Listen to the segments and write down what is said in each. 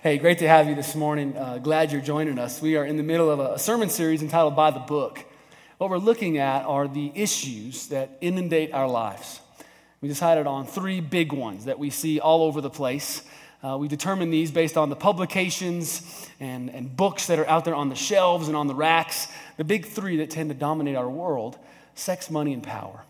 Hey, great to have you this morning. Uh, glad you're joining us. We are in the middle of a sermon series entitled By the Book. What we're looking at are the issues that inundate our lives. We decided on three big ones that we see all over the place. Uh, we determined these based on the publications and, and books that are out there on the shelves and on the racks. The big three that tend to dominate our world sex, money, and power.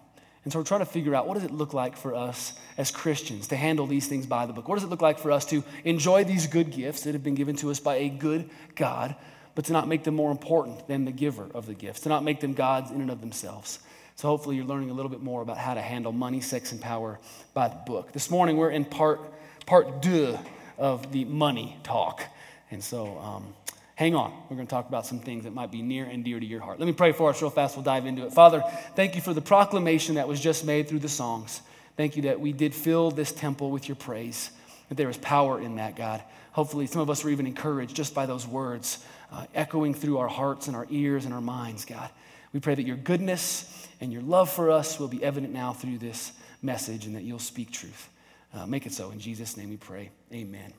And so we're trying to figure out what does it look like for us as Christians to handle these things by the book? What does it look like for us to enjoy these good gifts that have been given to us by a good God, but to not make them more important than the giver of the gifts, to not make them gods in and of themselves? So hopefully you're learning a little bit more about how to handle money, sex, and power by the book. This morning we're in part part deux of the money talk. And so um, hang on. We're going to talk about some things that might be near and dear to your heart. Let me pray for us real fast. We'll dive into it. Father, thank you for the proclamation that was just made through the songs. Thank you that we did fill this temple with your praise, that there is power in that, God. Hopefully, some of us were even encouraged just by those words uh, echoing through our hearts and our ears and our minds, God. We pray that your goodness and your love for us will be evident now through this message and that you'll speak truth. Uh, make it so. In Jesus' name we pray. Amen.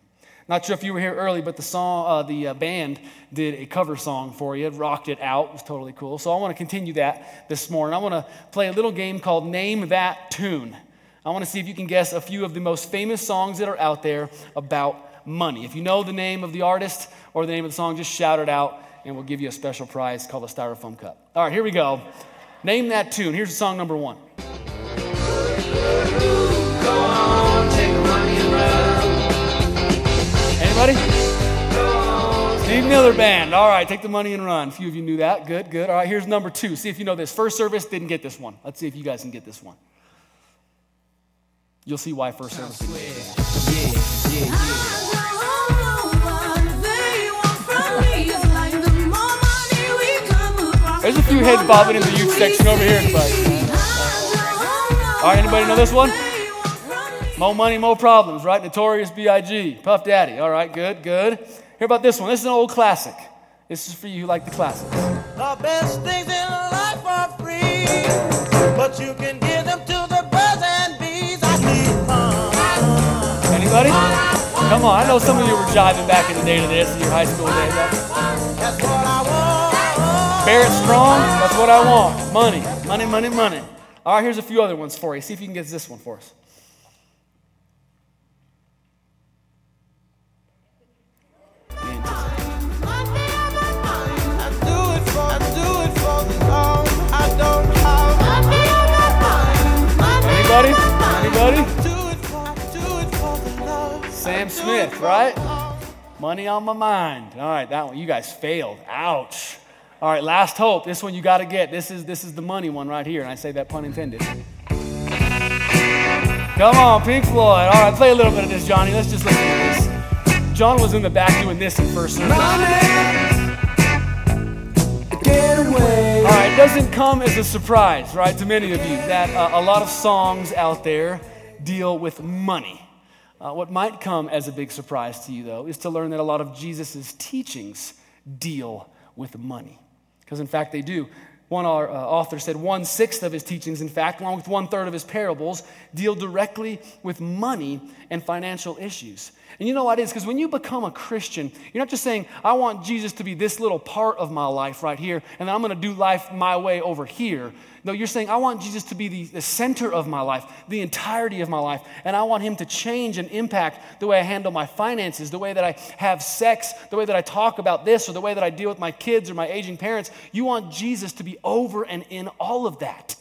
Not sure if you were here early, but the song, uh, the uh, band did a cover song for you, rocked it out. It was totally cool. So I want to continue that this morning. I want to play a little game called Name That Tune. I want to see if you can guess a few of the most famous songs that are out there about money. If you know the name of the artist or the name of the song, just shout it out, and we'll give you a special prize called a Styrofoam Cup. All right, here we go. Name that tune. Here's song number one. Steve Miller Band. All right, take the money and run. A few of you knew that. Good, good. All right, here's number two. See if you know this. First service didn't get this one. Let's see if you guys can get this one. You'll see why first service didn't get this yeah. There's a few heads bobbing in the youth section over here. Anybody? All right, anybody know this one? More money, more problems, right? Notorious B.I.G. Puff Daddy. All right, good, good. Hear about this one. This is an old classic. This is for you who like the classics. The best things in life are free, but you can give them to the birds and bees. I need fun. Anybody? Come on, I know some of you were jiving back in the day to this in your high school days. That's what I want. Barrett Strong, that's what I want. Money, money, money, money. All right, here's a few other ones for you. See if you can get this one for us. Anybody? Anybody? Do it for, do it for the love. Sam Smith, right? Money on my mind. All right, that one. You guys failed. Ouch. All right, last hope. This one you got to get. This is this is the money one right here, and I say that pun intended. Come on, Pink Floyd. All right, play a little bit of this, Johnny. Let's just listen to this. John was in the back doing this in first service. All right, it doesn't come as a surprise, right, to many of you that uh, a lot of songs out there deal with money. Uh, what might come as a big surprise to you, though, is to learn that a lot of Jesus' teachings deal with money. Because, in fact, they do. One uh, author said one sixth of his teachings, in fact, along with one third of his parables, deal directly with money and financial issues. And you know what it is? Because when you become a Christian, you're not just saying, I want Jesus to be this little part of my life right here, and I'm going to do life my way over here. No, you're saying, I want Jesus to be the, the center of my life, the entirety of my life, and I want him to change and impact the way I handle my finances, the way that I have sex, the way that I talk about this, or the way that I deal with my kids or my aging parents. You want Jesus to be over and in all of that.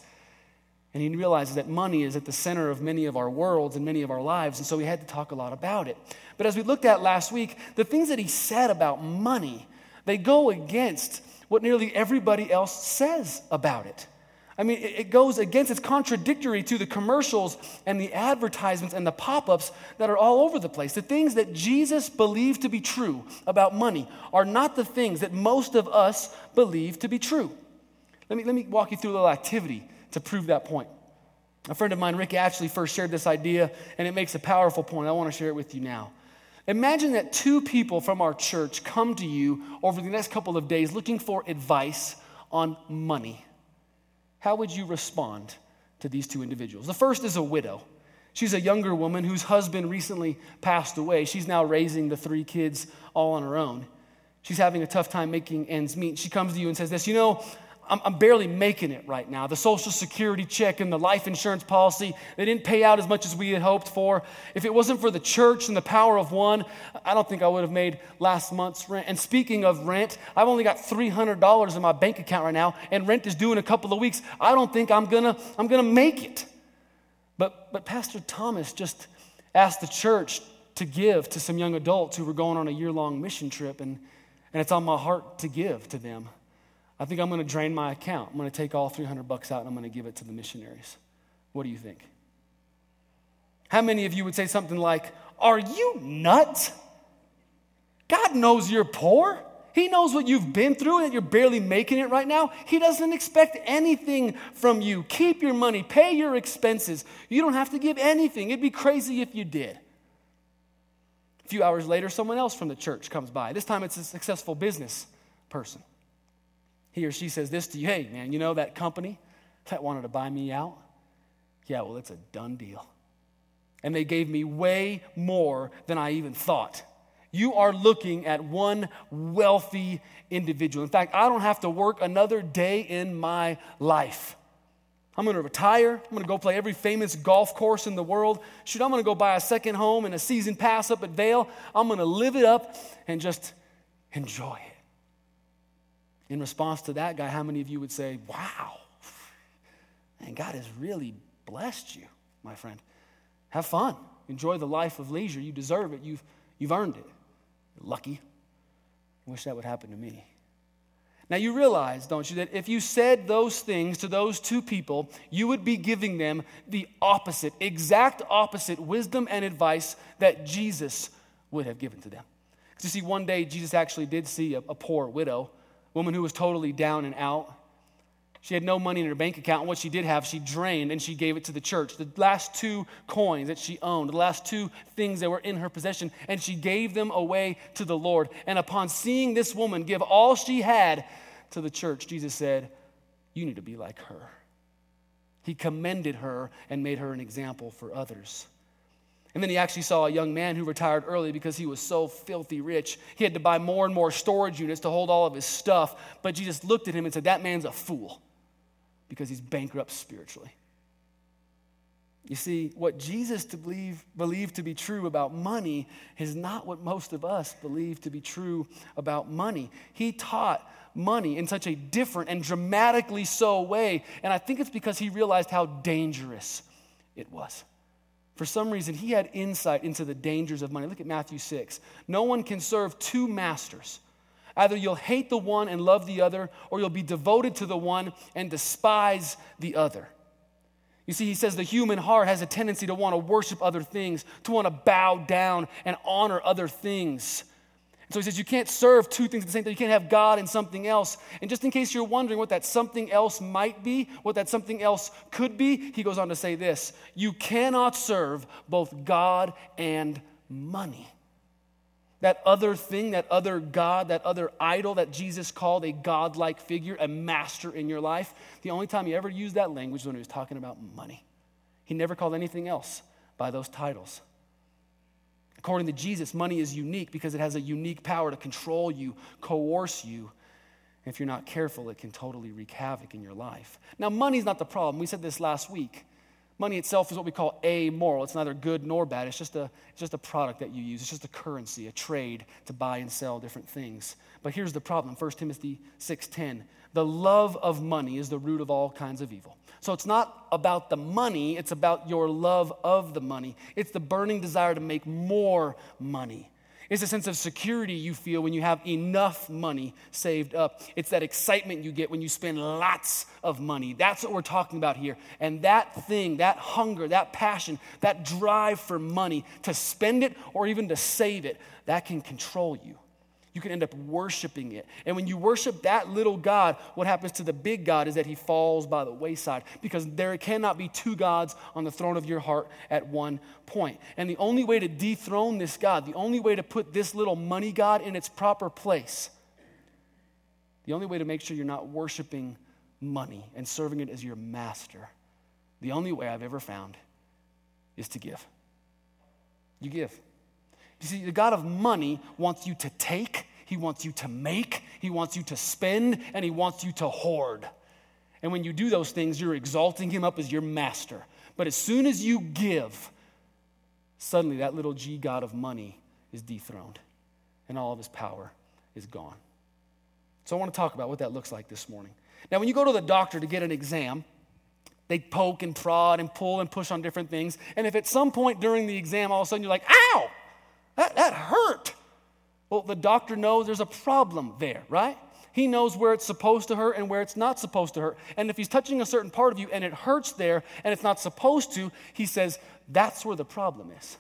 And he realizes that money is at the center of many of our worlds and many of our lives, and so we had to talk a lot about it. But as we looked at last week, the things that he said about money, they go against what nearly everybody else says about it. I mean, it goes against, it's contradictory to the commercials and the advertisements and the pop ups that are all over the place. The things that Jesus believed to be true about money are not the things that most of us believe to be true. Let me, let me walk you through a little activity to prove that point. A friend of mine, Rick Atchley, first shared this idea, and it makes a powerful point. I want to share it with you now. Imagine that two people from our church come to you over the next couple of days looking for advice on money. How would you respond to these two individuals? The first is a widow. She's a younger woman whose husband recently passed away. She's now raising the three kids all on her own. She's having a tough time making ends meet. She comes to you and says, This, you know, I'm, I'm, barely making it right now. The Social Security check and the life insurance policy, they didn't pay out as much as we had hoped for. If it wasn't for the church and the power of one, I don't think I would have made last month's rent. And speaking of rent, I've only got $300 in my bank account right now, and rent is due in a couple of weeks. I don't think I'm gonna, I'm gonna make it. But, but Pastor Thomas just asked the church to give to some young adults who were going on a year long mission trip, and, and it's on my heart to give to them. I think I'm going to drain my account. I'm going to take all 300 bucks out and I'm going to give it to the missionaries. What do you think? How many of you would say something like, Are you nuts? God knows you're poor. He knows what you've been through and that you're barely making it right now. He doesn't expect anything from you. Keep your money, pay your expenses. You don't have to give anything. It'd be crazy if you did. A few hours later, someone else from the church comes by. This time it's a successful business person. He or she says this to you Hey, man, you know that company that wanted to buy me out? Yeah, well, it's a done deal. And they gave me way more than I even thought. You are looking at one wealthy individual. In fact, I don't have to work another day in my life. I'm going to retire. I'm going to go play every famous golf course in the world. Shoot, I'm going to go buy a second home and a season pass up at Vail. I'm going to live it up and just enjoy it. In response to that guy, how many of you would say, Wow, and God has really blessed you, my friend? Have fun. Enjoy the life of leisure. You deserve it. You've, you've earned it. You're Lucky. I wish that would happen to me. Now, you realize, don't you, that if you said those things to those two people, you would be giving them the opposite, exact opposite wisdom and advice that Jesus would have given to them. Because you see, one day Jesus actually did see a, a poor widow, woman who was totally down and out. She had no money in her bank account, and what she did have, she drained and she gave it to the church. The last two coins that she owned, the last two things that were in her possession, and she gave them away to the Lord. And upon seeing this woman give all she had to the church, Jesus said, You need to be like her. He commended her and made her an example for others. And then he actually saw a young man who retired early because he was so filthy rich. He had to buy more and more storage units to hold all of his stuff. But Jesus looked at him and said, That man's a fool because he's bankrupt spiritually. You see, what Jesus to believe, believed to be true about money is not what most of us believe to be true about money. He taught money in such a different and dramatically so way, and I think it's because he realized how dangerous it was. For some reason, he had insight into the dangers of money. Look at Matthew 6. No one can serve two masters. Either you'll hate the one and love the other, or you'll be devoted to the one and despise the other. You see, he says the human heart has a tendency to want to worship other things, to want to bow down and honor other things. So he says you can't serve two things at the same time. You can't have God and something else. And just in case you're wondering what that something else might be, what that something else could be, he goes on to say this You cannot serve both God and money. That other thing, that other God, that other idol that Jesus called a godlike figure, a master in your life, the only time he ever used that language was when he was talking about money. He never called anything else by those titles. According to Jesus, money is unique because it has a unique power to control you, coerce you. If you're not careful, it can totally wreak havoc in your life. Now, money's not the problem. We said this last week. Money itself is what we call amoral. It's neither good nor bad. It's just, a, it's just a product that you use. It's just a currency, a trade to buy and sell different things. But here's the problem 1 Timothy 6.10. The love of money is the root of all kinds of evil. So it's not about the money, it's about your love of the money. It's the burning desire to make more money. It's a sense of security you feel when you have enough money saved up. It's that excitement you get when you spend lots of money. That's what we're talking about here. And that thing, that hunger, that passion, that drive for money, to spend it or even to save it, that can control you you can end up worshiping it. And when you worship that little God, what happens to the big God is that he falls by the wayside because there cannot be two gods on the throne of your heart at one point. And the only way to dethrone this God, the only way to put this little money God in its proper place, the only way to make sure you're not worshiping money and serving it as your master, the only way I've ever found is to give. You give. You see, the God of money wants you to take, He wants you to make, He wants you to spend, and He wants you to hoard. And when you do those things, you're exalting Him up as your master. But as soon as you give, suddenly that little G God of money is dethroned, and all of His power is gone. So I want to talk about what that looks like this morning. Now, when you go to the doctor to get an exam, they poke and prod and pull and push on different things. And if at some point during the exam, all of a sudden you're like, ow, that, that hurt. Well, the doctor knows there's a problem there, right? He knows where it's supposed to hurt and where it's not supposed to hurt. And if he's touching a certain part of you and it hurts there and it's not supposed to, he says, that's where the problem is.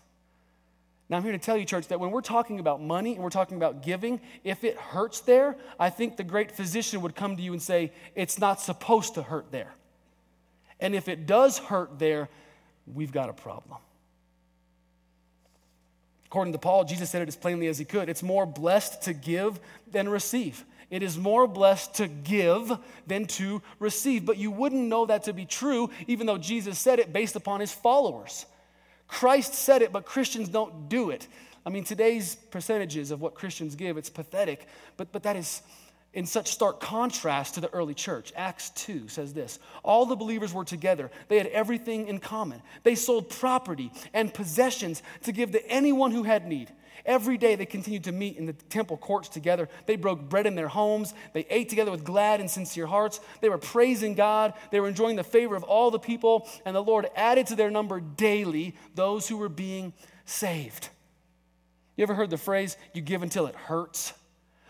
Now, I'm here to tell you, church, that when we're talking about money and we're talking about giving, if it hurts there, I think the great physician would come to you and say, it's not supposed to hurt there. And if it does hurt there, we've got a problem. According to Paul, Jesus said it as plainly as he could it's more blessed to give than receive. It is more blessed to give than to receive. But you wouldn't know that to be true, even though Jesus said it based upon his followers. Christ said it, but Christians don't do it. I mean, today's percentages of what Christians give, it's pathetic, but, but that is in such stark contrast to the early church. Acts 2 says this All the believers were together, they had everything in common. They sold property and possessions to give to anyone who had need. Every day they continued to meet in the temple courts together. They broke bread in their homes. They ate together with glad and sincere hearts. They were praising God. They were enjoying the favor of all the people. And the Lord added to their number daily those who were being saved. You ever heard the phrase, you give until it hurts?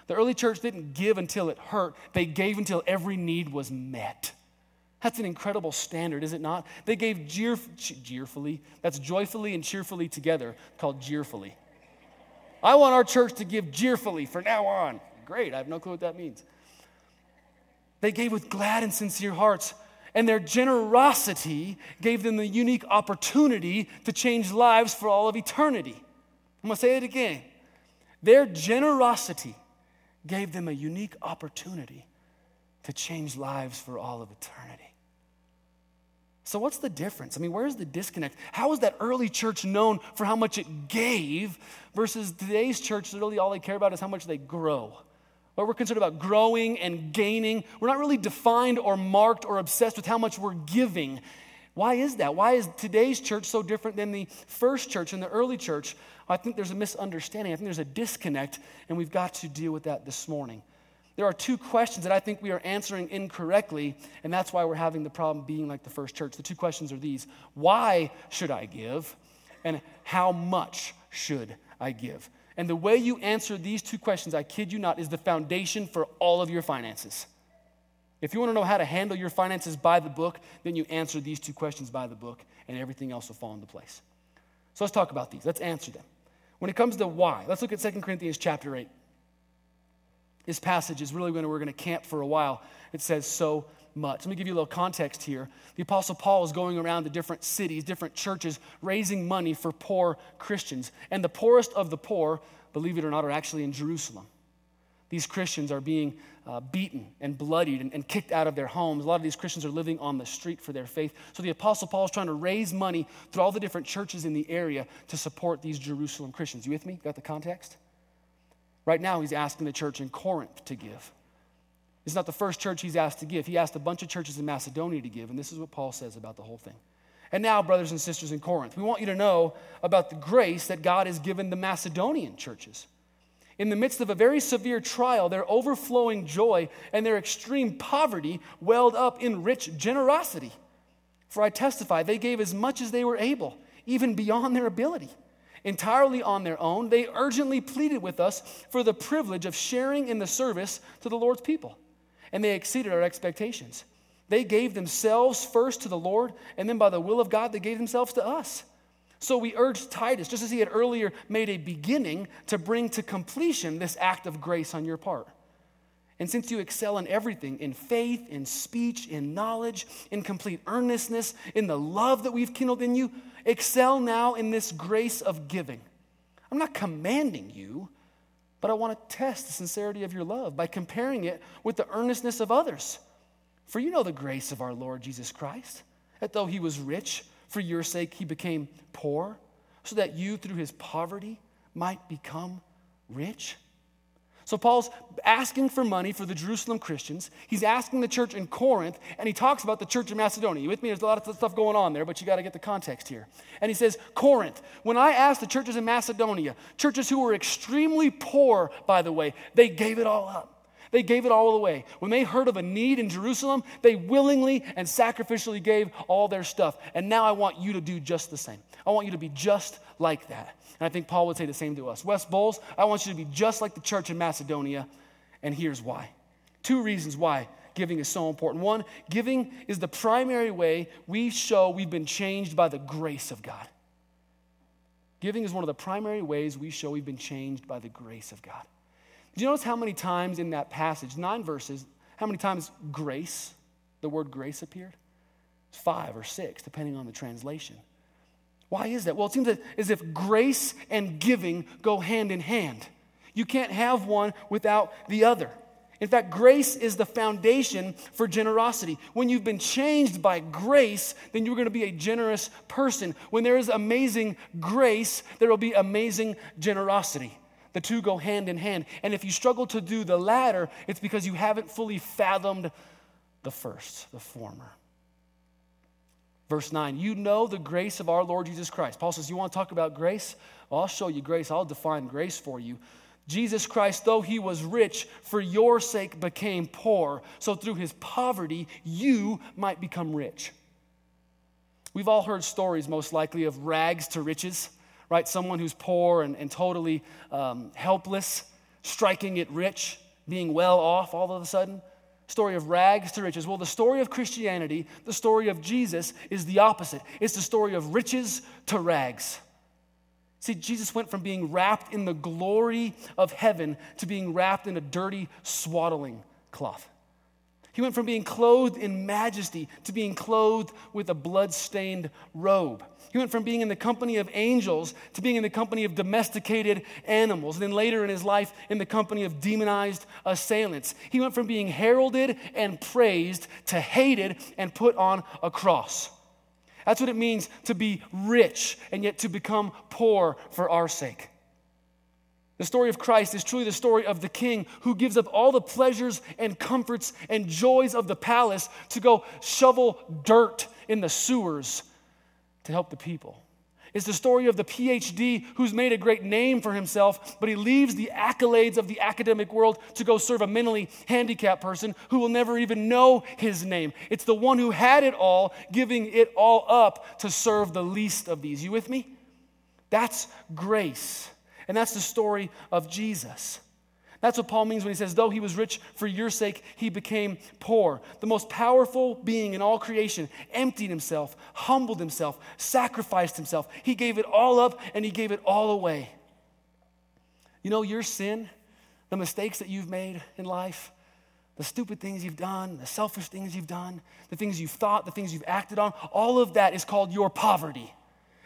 The early church didn't give until it hurt, they gave until every need was met. That's an incredible standard, is it not? They gave jeer, jeerfully, that's joyfully and cheerfully together, called jeerfully. I want our church to give cheerfully from now on. Great, I have no clue what that means. They gave with glad and sincere hearts, and their generosity gave them the unique opportunity to change lives for all of eternity. I'm gonna say it again. Their generosity gave them a unique opportunity to change lives for all of eternity. So, what's the difference? I mean, where's the disconnect? How is that early church known for how much it gave versus today's church, really all they care about is how much they grow? But we're concerned about growing and gaining. We're not really defined or marked or obsessed with how much we're giving. Why is that? Why is today's church so different than the first church and the early church? I think there's a misunderstanding. I think there's a disconnect, and we've got to deal with that this morning. There are two questions that I think we are answering incorrectly, and that's why we're having the problem being like the first church. The two questions are these Why should I give? And how much should I give? And the way you answer these two questions, I kid you not, is the foundation for all of your finances. If you want to know how to handle your finances by the book, then you answer these two questions by the book, and everything else will fall into place. So let's talk about these. Let's answer them. When it comes to why, let's look at 2 Corinthians chapter 8. This passage is really when we're going to camp for a while. It says so much. Let me give you a little context here. The Apostle Paul is going around to different cities, different churches, raising money for poor Christians. And the poorest of the poor, believe it or not, are actually in Jerusalem. These Christians are being uh, beaten and bloodied and, and, kicked out of their homes. A lot of these Christians are living on the street for their faith. So the Apostle Paul is trying to raise money through all the different churches in the area to support these Jerusalem Christians. You with me? Got the context? Right now, he's asking the church in Corinth to give. It's not the first church he's asked to give. He asked a bunch of churches in Macedonia to give, and this is what Paul says about the whole thing. And now, brothers and sisters in Corinth, we want you to know about the grace that God has given the Macedonian churches in the midst of a very severe trial, their overflowing joy and their extreme poverty welled up in rich generosity. For I testify, they gave as much as they were able, even beyond their ability. Entirely on their own, they urgently pleaded with us for the privilege of sharing in the service to the Lord's people. And they exceeded our expectations. They gave themselves first to the Lord, and then by the will of God, they gave themselves to us. So we urge Titus, just as he had earlier made a beginning, to bring to completion this act of grace on your part. And since you excel in everything, in faith, in speech, in knowledge, in complete earnestness, in the love that we've kindled in you, excel now in this grace of giving. I'm not commanding you, but I want to test the sincerity of your love by comparing it with the earnestness of others. For you know the grace of our Lord Jesus Christ, that though he was rich, For your sake, he became poor, so that you, through his poverty, might become rich. So Paul's asking for money for the Jerusalem Christians. He's asking the church in Corinth, and he talks about the church in Macedonia. You with me? There's a lot of stuff going on there, but you got to get the context here. And he says, Corinth, when I asked the churches in Macedonia, churches who were extremely poor, by the way, they gave it all up. They gave it all away. When they heard of a need in Jerusalem, they willingly and sacrificially gave all their stuff. And now I want you to do just the same. I want you to be just like that. And I think Paul would say the same to us. West Bowles, I want you to be just like the church in Macedonia. And here's why. Two reasons why giving is so important. One, giving is the primary way we show we've been changed by the grace of God. Giving is one of the primary ways we show we've been changed by the grace of God. Do you notice how many times in that passage, nine verses, how many times grace, the word grace appeared? Five or six, depending on the translation. Why is that? Well, it seems as if grace and giving go hand in hand. You can't have one without the other. In fact, grace is the foundation for generosity. When you've been changed by grace, then you're going to be a generous person. When there is amazing grace, there will be amazing generosity. The two go hand in hand. And if you struggle to do the latter, it's because you haven't fully fathomed the first, the former. Verse 9, you know the grace of our Lord Jesus Christ. Paul says, You want to talk about grace? Well, I'll show you grace. I'll define grace for you. Jesus Christ, though he was rich, for your sake became poor, so through his poverty you might become rich. We've all heard stories, most likely, of rags to riches right? Someone who's poor and, and totally um, helpless, striking it rich, being well off all of a sudden. Story of rags to riches. Well, the story of Christianity, the story of Jesus, is the opposite. It's the story of riches to rags. See, Jesus went from being wrapped in the glory of heaven to being wrapped in a dirty swaddling cloth. He went from being clothed in majesty to being clothed with a blood-stained robe. He went from being in the company of angels to being in the company of domesticated animals. And then later in his life, in the company of demonized assailants. He went from being heralded and praised to hated and put on a cross. That's what it means to be rich and yet to become poor for our sake. The story of Christ is truly the story of the king who gives up all the pleasures and comforts and joys of the palace to go shovel dirt in the sewers to help the people. It's the story of the PhD who's made a great name for himself, but he leaves the accolades of the academic world to go serve a mentally handicapped person who will never even know his name. It's the one who had it all, giving it all up to serve the least of these. You with me? That's grace. And that's the story of Jesus. That's what Paul means when he says, though he was rich for your sake, he became poor. The most powerful being in all creation emptied himself, humbled himself, sacrificed himself. He gave it all up and he gave it all away. You know, your sin, the mistakes that you've made in life, the stupid things you've done, the selfish things you've done, the things you've thought, the things you've acted on, all of that is called your poverty.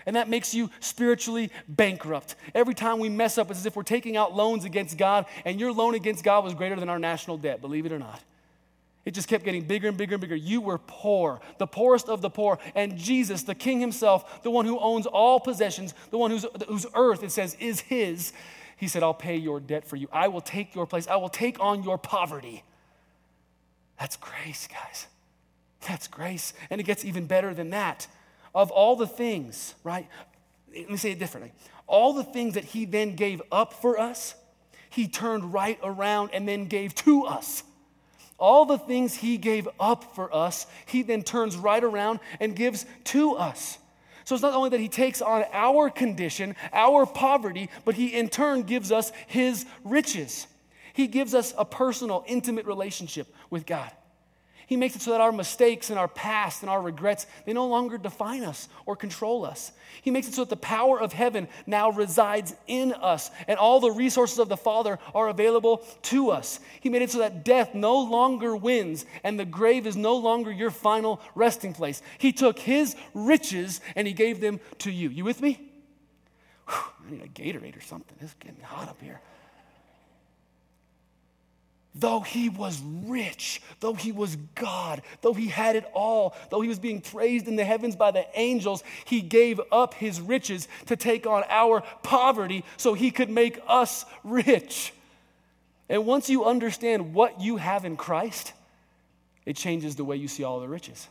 And that makes you spiritually bankrupt. Every time we mess up, it's as if we're taking out loans against God, and your loan against God was greater than our national debt, believe it or not. It just kept getting bigger and bigger and bigger. You were poor, the poorest of the poor. And Jesus, the King Himself, the one who owns all possessions, the one whose, whose earth, it says, is His, He said, I'll pay your debt for you. I will take your place. I will take on your poverty. That's grace, guys. That's grace. And it gets even better than that of all the things, right? Let me say it differently. All the things that he then gave up for us, he turned right around and then gave to us. All the things he gave up for us, he then turns right around and gives to us. So it's not only that he takes on our condition, our poverty, but he in turn gives us his riches. He gives us a personal, intimate relationship with God. He makes it so that our mistakes and our past and our regrets, they no longer define us or control us. He makes it so that the power of heaven now resides in us and all the resources of the Father are available to us. He made it so that death no longer wins and the grave is no longer your final resting place. He took his riches and he gave them to you. You with me? Whew, I need a Gatorade or something. It's getting hot up here. Though he was rich, though he was God, though he had it all, though he was being praised in the heavens by the angels, he gave up his riches to take on our poverty so he could make us rich. And once you understand what you have in Christ, it changes the way you see all the riches,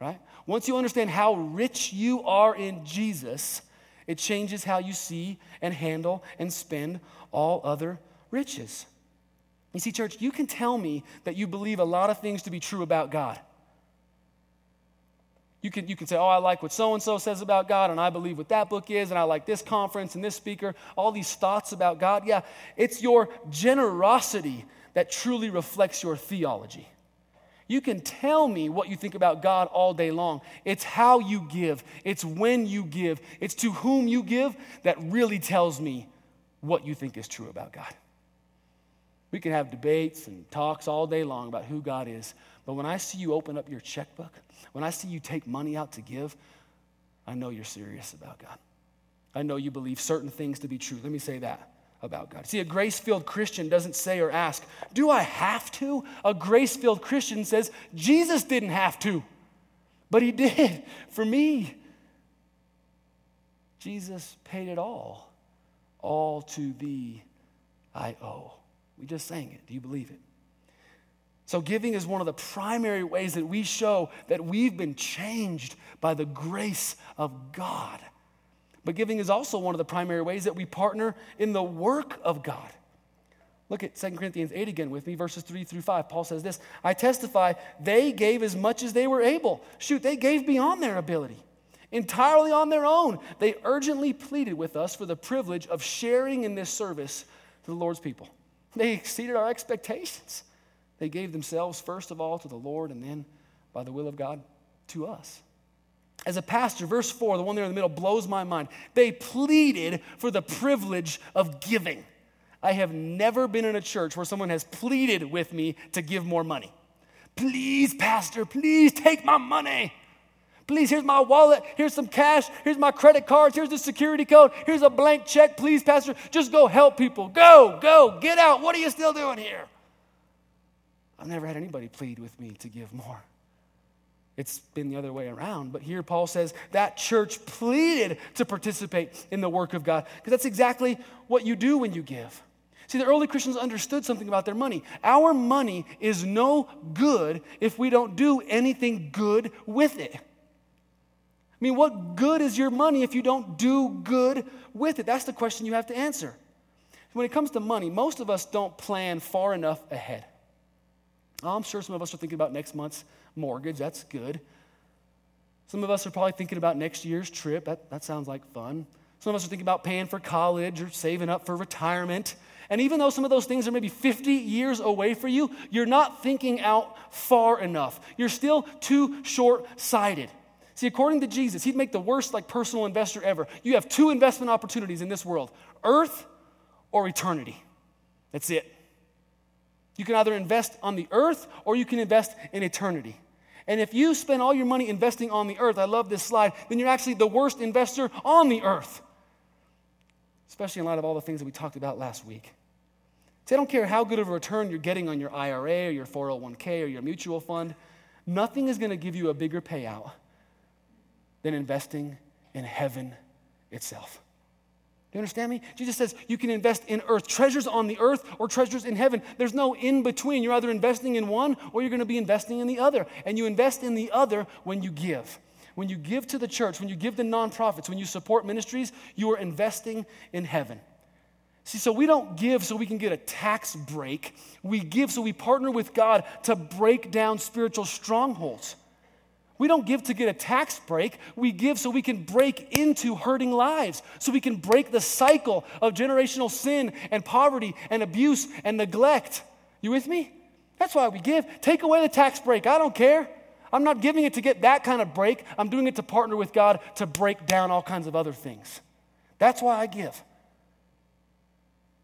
right? Once you understand how rich you are in Jesus, it changes how you see and handle and spend all other riches. You see, church, you can tell me that you believe a lot of things to be true about God. You can, you can say, oh, I like what so and so says about God, and I believe what that book is, and I like this conference and this speaker, all these thoughts about God. Yeah, it's your generosity that truly reflects your theology. You can tell me what you think about God all day long. It's how you give, it's when you give, it's to whom you give that really tells me what you think is true about God. We can have debates and talks all day long about who God is, but when I see you open up your checkbook, when I see you take money out to give, I know you're serious about God. I know you believe certain things to be true. Let me say that about God. See, a grace filled Christian doesn't say or ask, Do I have to? A grace filled Christian says, Jesus didn't have to, but he did for me. Jesus paid it all. All to thee I owe. We just sang it. Do you believe it? So, giving is one of the primary ways that we show that we've been changed by the grace of God. But giving is also one of the primary ways that we partner in the work of God. Look at 2 Corinthians 8 again with me, verses 3 through 5. Paul says this I testify, they gave as much as they were able. Shoot, they gave beyond their ability, entirely on their own. They urgently pleaded with us for the privilege of sharing in this service to the Lord's people. They exceeded our expectations. They gave themselves, first of all, to the Lord, and then, by the will of God, to us. As a pastor, verse 4, the one there in the middle, blows my mind. They pleaded for the privilege of giving. I have never been in a church where someone has pleaded with me to give more money. Please, Pastor, please take my money. Please, here's my wallet. Here's some cash. Here's my credit cards. Here's the security code. Here's a blank check. Please, Pastor, just go help people. Go, go, get out. What are you still doing here? I've never had anybody plead with me to give more. It's been the other way around. But here Paul says that church pleaded to participate in the work of God because that's exactly what you do when you give. See, the early Christians understood something about their money. Our money is no good if we don't do anything good with it. I mean, what good is your money if you don't do good with it? That's the question you have to answer. When it comes to money, most of us don't plan far enough ahead. I'm sure some of us are thinking about next month's mortgage. That's good. Some of us are probably thinking about next year's trip. That, that sounds like fun. Some of us are thinking about paying for college or saving up for retirement. And even though some of those things are maybe 50 years away for you, you're not thinking out far enough. You're still too short sighted. See, according to Jesus, he'd make the worst like personal investor ever. You have two investment opportunities in this world earth or eternity. That's it. You can either invest on the earth or you can invest in eternity. And if you spend all your money investing on the earth, I love this slide, then you're actually the worst investor on the earth. Especially in light of all the things that we talked about last week. See, I don't care how good of a return you're getting on your IRA or your 401k or your mutual fund, nothing is going to give you a bigger payout than investing in heaven itself. Do you understand me? Jesus says you can invest in earth, treasures on the earth or treasures in heaven. There's no in between. You're either investing in one or you're going to be investing in the other. And you invest in the other when you give. When you give to the church, when you give to nonprofits, when you support ministries, you are investing in heaven. See, so we don't give so we can get a tax break. We give so we partner with God to break down spiritual strongholds. We don't give to get a tax break. We give so we can break into hurting lives, so we can break the cycle of generational sin and poverty and abuse and neglect. You with me? That's why we give. Take away the tax break. I don't care. I'm not giving it to get that kind of break. I'm doing it to partner with God to break down all kinds of other things. That's why I give.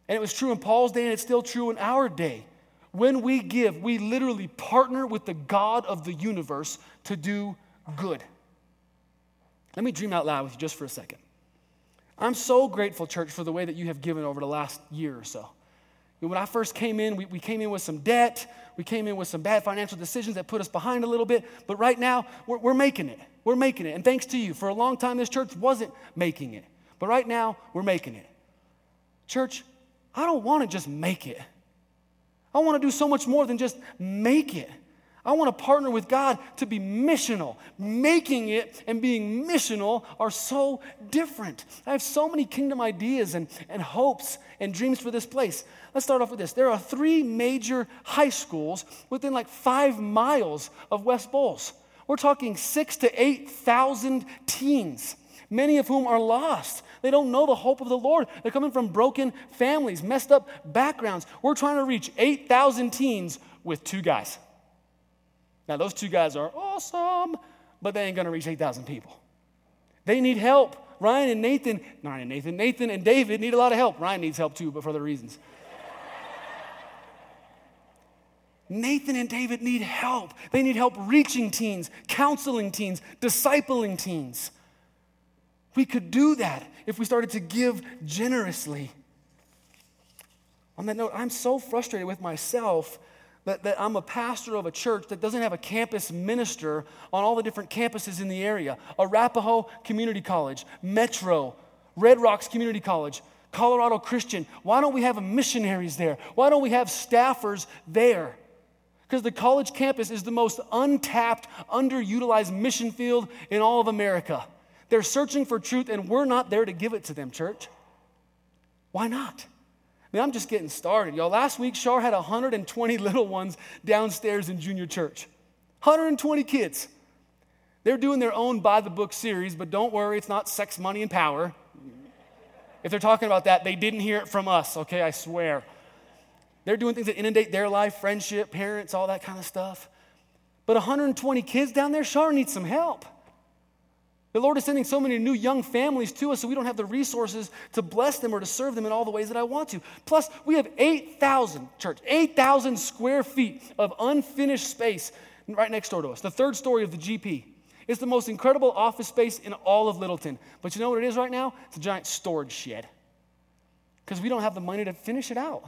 And it was true in Paul's day, and it's still true in our day. When we give, we literally partner with the God of the universe to do good. Let me dream out loud with you just for a second. I'm so grateful, church, for the way that you have given over the last year or so. When I first came in, we, we came in with some debt. We came in with some bad financial decisions that put us behind a little bit. But right now, we're, we're making it. We're making it. And thanks to you. For a long time, this church wasn't making it. But right now, we're making it. Church, I don't want to just make it. I want to do so much more than just make it. I want to partner with God to be missional. Making it and being missional are so different. I have so many kingdom ideas and, and hopes and dreams for this place. Let's start off with this. There are three major high schools within like five miles of West Bowles. We're talking six to 8,000 teens, many of whom are lost. They don't know the hope of the Lord. They're coming from broken families, messed up backgrounds. We're trying to reach 8,000 teens with two guys. Now, those two guys are awesome, but they ain't going to reach 8,000 people. They need help. Ryan and Nathan, Ryan and Nathan, Nathan and David need a lot of help. Ryan needs help too, but for other reasons. Nathan and David need help. They need help reaching teens, counseling teens, discipling teens. We could do that if we started to give generously. On that note, I'm so frustrated with myself that, that I'm a pastor of a church that doesn't have a campus minister on all the different campuses in the area Arapahoe Community College, Metro, Red Rocks Community College, Colorado Christian. Why don't we have missionaries there? Why don't we have staffers there? Because the college campus is the most untapped, underutilized mission field in all of America. They're searching for truth, and we're not there to give it to them, church. Why not? Man, I'm just getting started, y'all. Last week, Shar had 120 little ones downstairs in junior church. 120 kids. They're doing their own by the book series, but don't worry, it's not sex, money, and power. If they're talking about that, they didn't hear it from us, okay? I swear. They're doing things that inundate their life, friendship, parents, all that kind of stuff. But 120 kids down there, Shar needs some help. The Lord is sending so many new young families to us, so we don't have the resources to bless them or to serve them in all the ways that I want to. Plus, we have 8,000, church, 8,000 square feet of unfinished space right next door to us. The third story of the GP. It's the most incredible office space in all of Littleton. But you know what it is right now? It's a giant storage shed. Because we don't have the money to finish it out.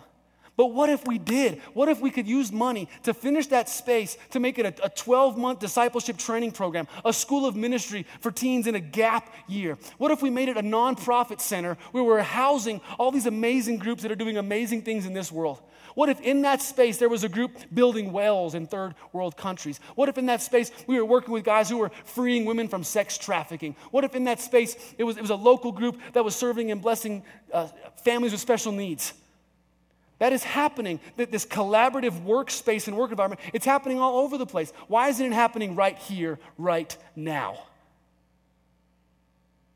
But what if we did? What if we could use money to finish that space, to make it a 12 month discipleship training program, a school of ministry for teens in a gap year? What if we made it a nonprofit center where we're housing all these amazing groups that are doing amazing things in this world? What if in that space there was a group building wells in third world countries? What if in that space we were working with guys who were freeing women from sex trafficking? What if in that space it was, it was a local group that was serving and blessing uh, families with special needs? That is happening. That this collaborative workspace and work environment, it's happening all over the place. Why isn't it happening right here, right now?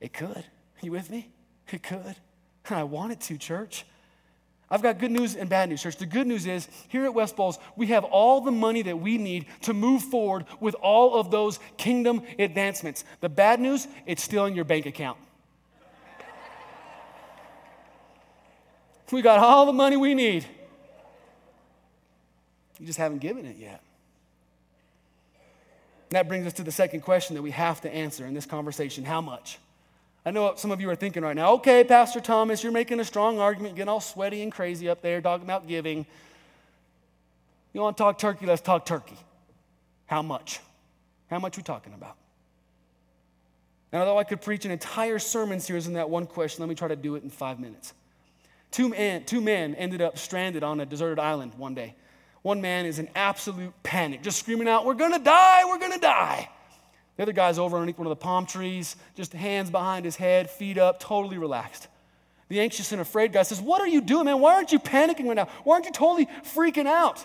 It could. You with me? It could. And I want it to, church. I've got good news and bad news, church. The good news is here at West Bowles, we have all the money that we need to move forward with all of those kingdom advancements. The bad news, it's still in your bank account. We got all the money we need. You just haven't given it yet. that brings us to the second question that we have to answer in this conversation how much? I know what some of you are thinking right now. Okay, Pastor Thomas, you're making a strong argument, getting all sweaty and crazy up there, talking about giving. You want to talk turkey? Let's talk turkey. How much? How much are we talking about? And although I could preach an entire sermon series on that one question, let me try to do it in five minutes. Two men, two men ended up stranded on a deserted island one day. One man is in absolute panic, just screaming out, We're gonna die, we're gonna die. The other guy's over underneath one of the palm trees, just hands behind his head, feet up, totally relaxed. The anxious and afraid guy says, What are you doing, man? Why aren't you panicking right now? Why aren't you totally freaking out?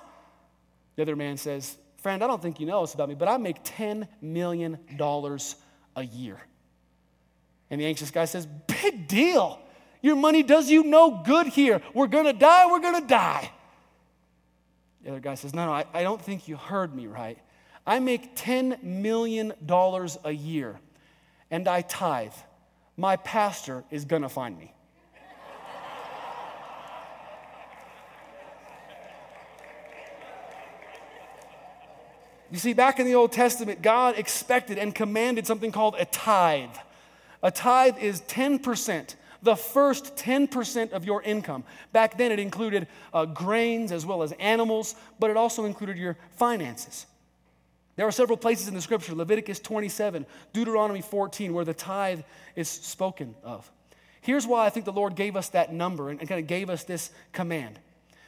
The other man says, Friend, I don't think you know this about me, but I make $10 million a year. And the anxious guy says, Big deal. Your money does you no good here. We're going to die, we're going to die. The other guy says, No, no, I, I don't think you heard me right. I make $10 million a year and I tithe. My pastor is going to find me. You see, back in the Old Testament, God expected and commanded something called a tithe. A tithe is 10% the first 10% of your income. Back then, it included uh, grains as well as animals, but it also included your finances. There are several places in the scripture Leviticus 27, Deuteronomy 14, where the tithe is spoken of. Here's why I think the Lord gave us that number and, and kind of gave us this command.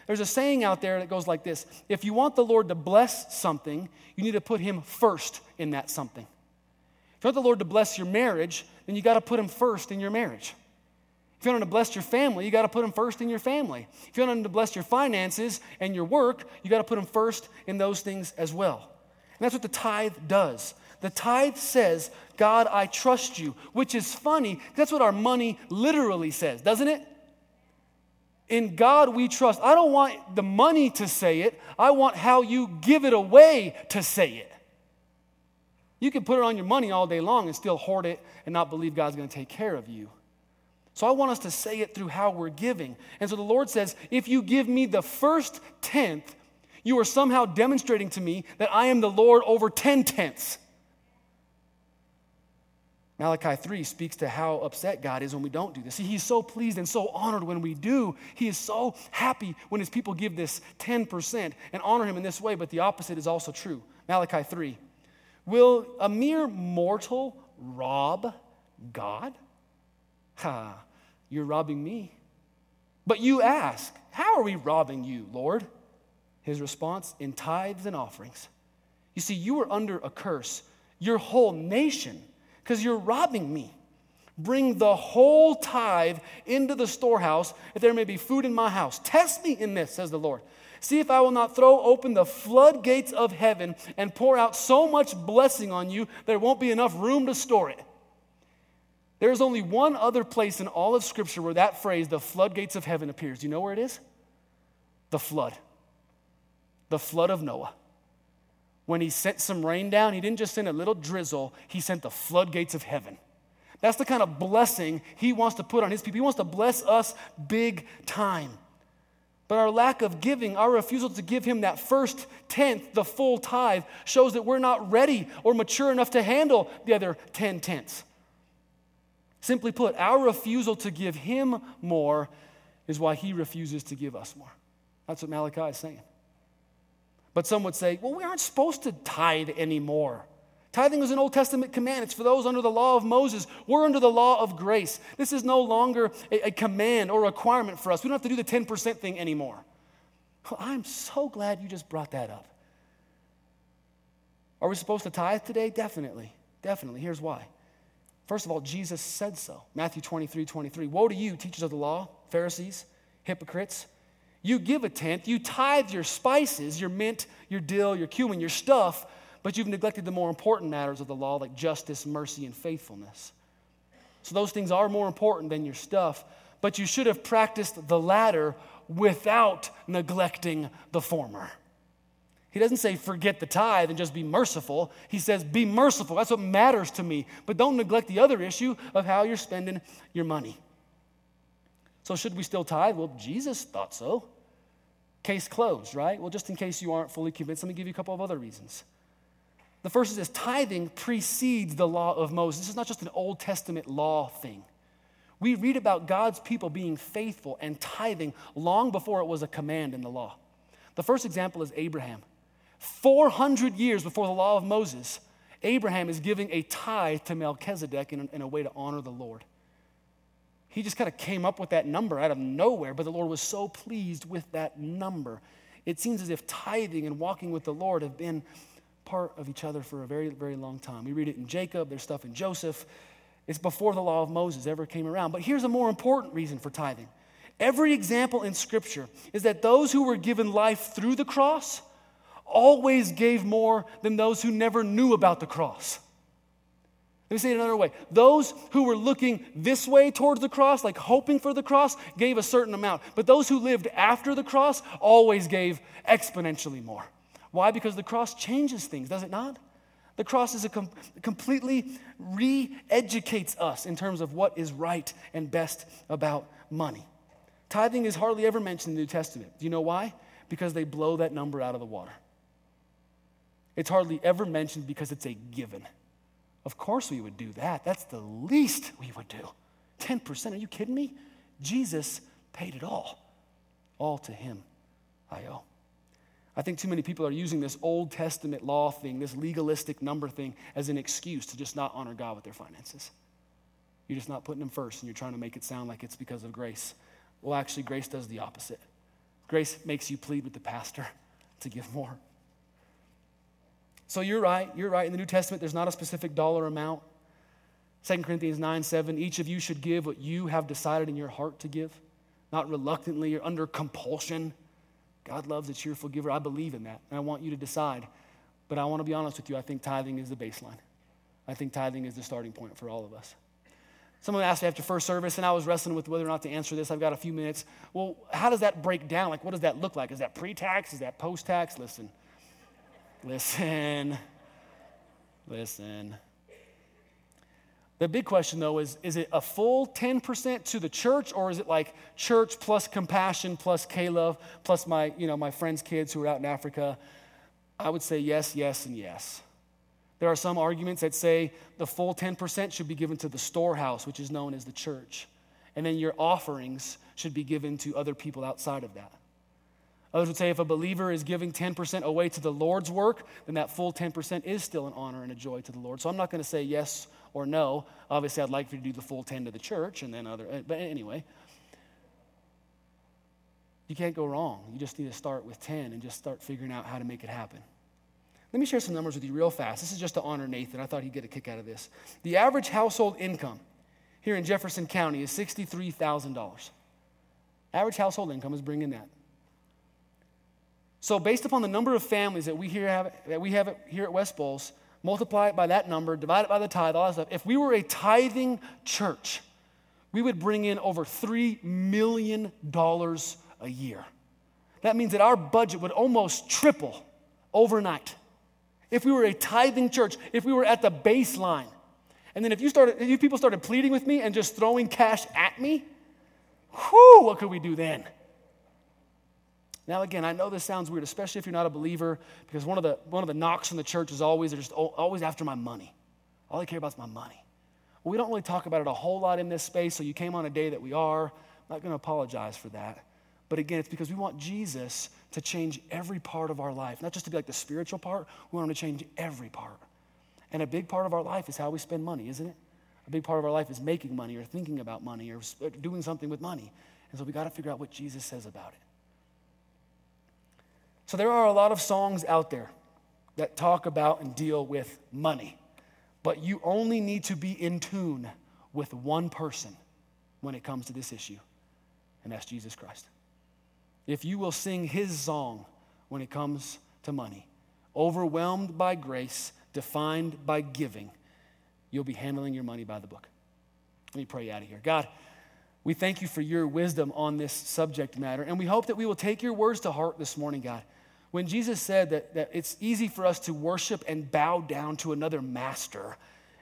There's a saying out there that goes like this If you want the Lord to bless something, you need to put Him first in that something. If you want the Lord to bless your marriage, then you got to put Him first in your marriage. If you want to bless your family, you got to put them first in your family. If you want to bless your finances and your work, you got to put them first in those things as well. And that's what the tithe does. The tithe says, God, I trust you, which is funny. That's what our money literally says, doesn't it? In God we trust. I don't want the money to say it, I want how you give it away to say it. You can put it on your money all day long and still hoard it and not believe God's going to take care of you. So I want us to say it through how we're giving. And so the Lord says, if you give me the first tenth, you are somehow demonstrating to me that I am the Lord over 10 tenths. Malachi 3 speaks to how upset God is when we don't do this. See, he's so pleased and so honored when we do. He is so happy when his people give this 10% and honor him in this way, but the opposite is also true. Malachi 3. Will a mere mortal rob God? Ha, you're robbing me. But you ask, How are we robbing you, Lord? His response, In tithes and offerings. You see, you are under a curse, your whole nation because you're robbing me. Bring the whole tithe into the storehouse, that there may be food in my house. Test me in this, says the Lord. See if I will not throw open the floodgates of heaven and pour out so much blessing on you there won't be enough room to store it. There's only one other place in all of Scripture where that phrase, the floodgates of heaven, appears. Do you know where it is? The flood. The flood of Noah when he sent some rain down, he didn't just send a little drizzle, he sent the floodgates of heaven. That's the kind of blessing he wants to put on his people. He wants to bless us big time. But our lack of giving, our refusal to give him that first tenth, the full tithe, shows that we're not ready or mature enough to handle the other 10 tenths. Simply put, our refusal to give him more is why he refuses to give us more. That's what Malachi is saying. But some would say, well, we aren't supposed to tithe anymore. Tithing was an Old Testament command. It's for those under the law of Moses. We're under the law of grace. This is no longer a, a command or requirement for us. We don't have to do the 10% thing anymore. Well, I'm so glad you just brought that up. Are we supposed to tithe today? Definitely. Definitely. Here's why. First of all, Jesus said so. Matthew 23 23. Woe to you, teachers of the law, Pharisees, hypocrites. You give a tenth, you tithe your spices, your mint, your dill, your cumin, your stuff, but you've neglected the more important matters of the law like justice, mercy, and faithfulness. So those things are more important than your stuff, but you should have practiced the latter without neglecting the former. He doesn't say forget the tithe and just be merciful. He says be merciful. That's what matters to me. But don't neglect the other issue of how you're spending your money. So, should we still tithe? Well, Jesus thought so. Case closed, right? Well, just in case you aren't fully convinced, let me give you a couple of other reasons. The first is this tithing precedes the law of Moses. This is not just an Old Testament law thing. We read about God's people being faithful and tithing long before it was a command in the law. The first example is Abraham. 400 years before the law of Moses, Abraham is giving a tithe to Melchizedek in a, in a way to honor the Lord. He just kind of came up with that number out of nowhere, but the Lord was so pleased with that number. It seems as if tithing and walking with the Lord have been part of each other for a very, very long time. We read it in Jacob, there's stuff in Joseph. It's before the law of Moses ever came around. But here's a more important reason for tithing. Every example in Scripture is that those who were given life through the cross always gave more than those who never knew about the cross. Let me say it another way. Those who were looking this way towards the cross, like hoping for the cross, gave a certain amount. But those who lived after the cross always gave exponentially more. Why? Because the cross changes things, does it not? The cross is a com- completely re educates us in terms of what is right and best about money. Tithing is hardly ever mentioned in the New Testament. Do you know why? Because they blow that number out of the water. It's hardly ever mentioned because it's a given. Of course, we would do that. That's the least we would do. 10%? Are you kidding me? Jesus paid it all. All to him I owe. I think too many people are using this Old Testament law thing, this legalistic number thing, as an excuse to just not honor God with their finances. You're just not putting Him first, and you're trying to make it sound like it's because of grace. Well, actually, grace does the opposite. Grace makes you plead with the pastor to give more. So you're right. You're right. In the New Testament, there's not a specific dollar amount. 2 Corinthians 9 7, each of you should give what you have decided in your heart to give, not reluctantly or under compulsion. God loves a cheerful giver. I believe in that, and I want you to decide. But I want to be honest with you, I think tithing is the baseline. I think tithing is the starting point for all of us. Someone asked me after first service, and I was wrestling with whether or not to answer this. I've got a few minutes. Well, how does that break down? Like, what does that look like? Is that pre tax? Is that post tax? Listen, listen, listen. The big question, though, is is it a full 10% to the church, or is it like church plus compassion plus K-Love plus my, you know, my friends' kids who are out in Africa? I would say yes, yes, and yes. There are some arguments that say the full 10% should be given to the storehouse, which is known as the church. And then your offerings should be given to other people outside of that. Others would say if a believer is giving 10% away to the Lord's work, then that full 10% is still an honor and a joy to the Lord. So I'm not going to say yes or no. Obviously, I'd like for you to do the full 10 to the church and then other, eh, but anyway. You can't go wrong. You just need to start with 10 and just start figuring out how to make it happen. Let me share some numbers with you real fast. This is just to honor Nathan. I thought he'd get a kick out of this. The average household income here in Jefferson County is $63,000. Average household income is bringing that. So, based upon the number of families that we here have, that we have here at West Bowles, multiply it by that number, divide it by the tithe, all that stuff. If we were a tithing church, we would bring in over $3 million a year. That means that our budget would almost triple overnight. If we were a tithing church, if we were at the baseline, and then if you started, if you people started pleading with me and just throwing cash at me, whew, what could we do then? Now, again, I know this sounds weird, especially if you're not a believer, because one of the, one of the knocks in the church is always, they're just always after my money. All they care about is my money. Well, we don't really talk about it a whole lot in this space, so you came on a day that we are. I'm not going to apologize for that. But again, it's because we want Jesus to change every part of our life, not just to be like the spiritual part, we want him to change every part. And a big part of our life is how we spend money, isn't it? A big part of our life is making money or thinking about money or doing something with money. And so we got to figure out what Jesus says about it. So there are a lot of songs out there that talk about and deal with money, but you only need to be in tune with one person when it comes to this issue, and that's Jesus Christ. If you will sing his song when it comes to money, overwhelmed by grace, defined by giving, you'll be handling your money by the book. Let me pray out of here. God, we thank you for your wisdom on this subject matter, and we hope that we will take your words to heart this morning, God. When Jesus said that, that it's easy for us to worship and bow down to another master,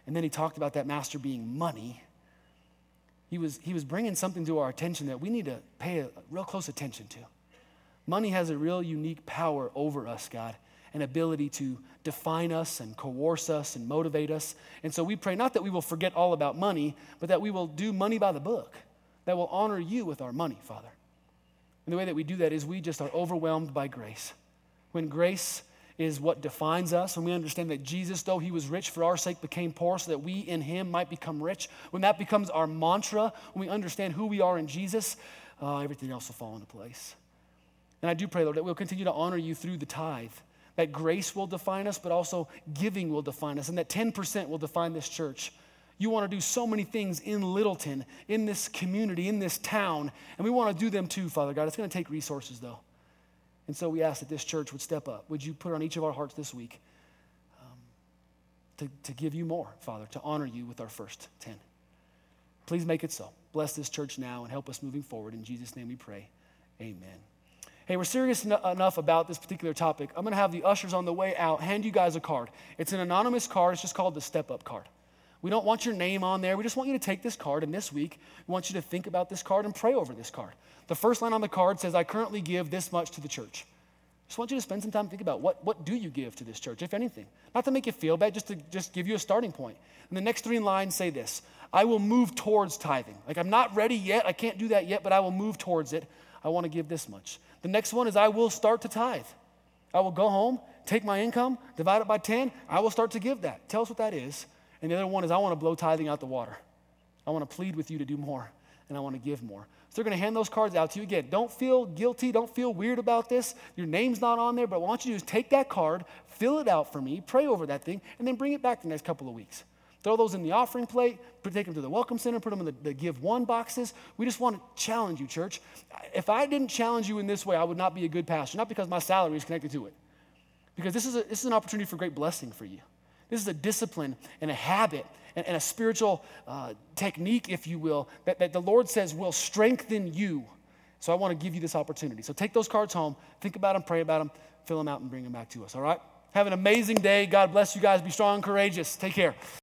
and then he talked about that master being money, he was, he was bringing something to our attention that we need to pay a real close attention to. Money has a real unique power over us, God, an ability to define us and coerce us and motivate us. And so we pray not that we will forget all about money, but that we will do money by the book, that will honor you with our money, Father. And the way that we do that is we just are overwhelmed by grace when grace is what defines us, when we understand that Jesus, though he was rich for our sake, became poor so that we in him might become rich, when that becomes our mantra, when we understand who we are in Jesus, uh, everything else will fall into place. And I do pray, Lord, that we'll continue to honor you through the tithe, that grace will define us, but also giving will define us, and that 10% will define this church. You want to do so many things in Littleton, in this community, in this town, and we want to do them too, Father God. It's going to take resources, though. And so we ask that this church would step up. Would you put on each of our hearts this week um, to, to give you more, Father, to honor you with our first 10? Please make it so. Bless this church now and help us moving forward. In Jesus' name we pray. Amen. Hey, we're serious en- enough about this particular topic. I'm going to have the ushers on the way out hand you guys a card. It's an anonymous card, it's just called the Step Up card. We don't want your name on there. We just want you to take this card, and this week, we want you to think about this card and pray over this card. The first line on the card says, I currently give this much to the church. Just want you to spend some time to think about what, what do you give to this church, if anything. Not to make you feel bad, just to just give you a starting point. And the next three lines say this I will move towards tithing. Like I'm not ready yet, I can't do that yet, but I will move towards it. I want to give this much. The next one is I will start to tithe. I will go home, take my income, divide it by 10, I will start to give that. Tell us what that is. And the other one is I want to blow tithing out the water. I want to plead with you to do more, and I want to give more. So they're going to hand those cards out to you again. Don't feel guilty. Don't feel weird about this. Your name's not on there, but what I want you to do is take that card, fill it out for me, pray over that thing, and then bring it back the next couple of weeks. Throw those in the offering plate, take them to the welcome center, put them in the, the give one boxes. We just want to challenge you, church. If I didn't challenge you in this way, I would not be a good pastor, not because my salary is connected to it, because this is, a, this is an opportunity for great blessing for you. This is a discipline and a habit and, and a spiritual uh, technique, if you will, that, that the Lord says will strengthen you. So I want to give you this opportunity. So take those cards home, think about them, pray about them, fill them out, and bring them back to us, all right? Have an amazing day. God bless you guys. Be strong and courageous. Take care.